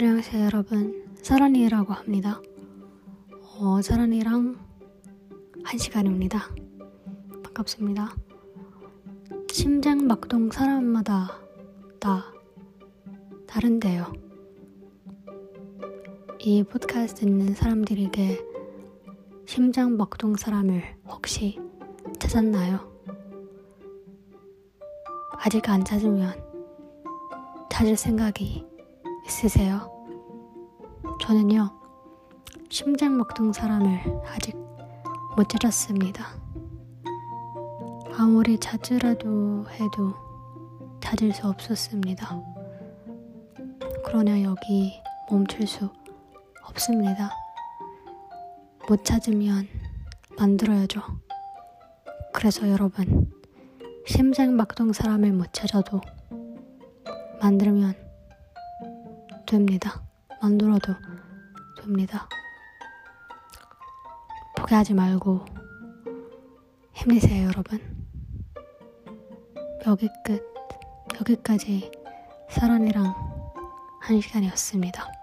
안녕하세요 여러분. 사란이라고 합니다. 어, 사란이랑 한 시간입니다. 반갑습니다. 심장 막동 사람마다 다 다른데요. 이 팟캐스트 듣는 사람들에게 심장 막동 사람을 혹시 찾았나요? 아직 안 찾으면 찾을 생각이 있으세요? 저는요, 심장 막동 사람을 아직 못 찾았습니다. 아무리 찾으라도 해도 찾을 수 없었습니다. 그러나 여기 멈출 수 없습니다. 못 찾으면 만들어야죠. 그래서 여러분, 심장 막동 사람을 못 찾아도 만들면 됩니다. 만들어도 됩니다. 포기하지 말고 힘내세요, 여러분. 여기 끝, 여기까지 사람이랑 한 시간이었습니다.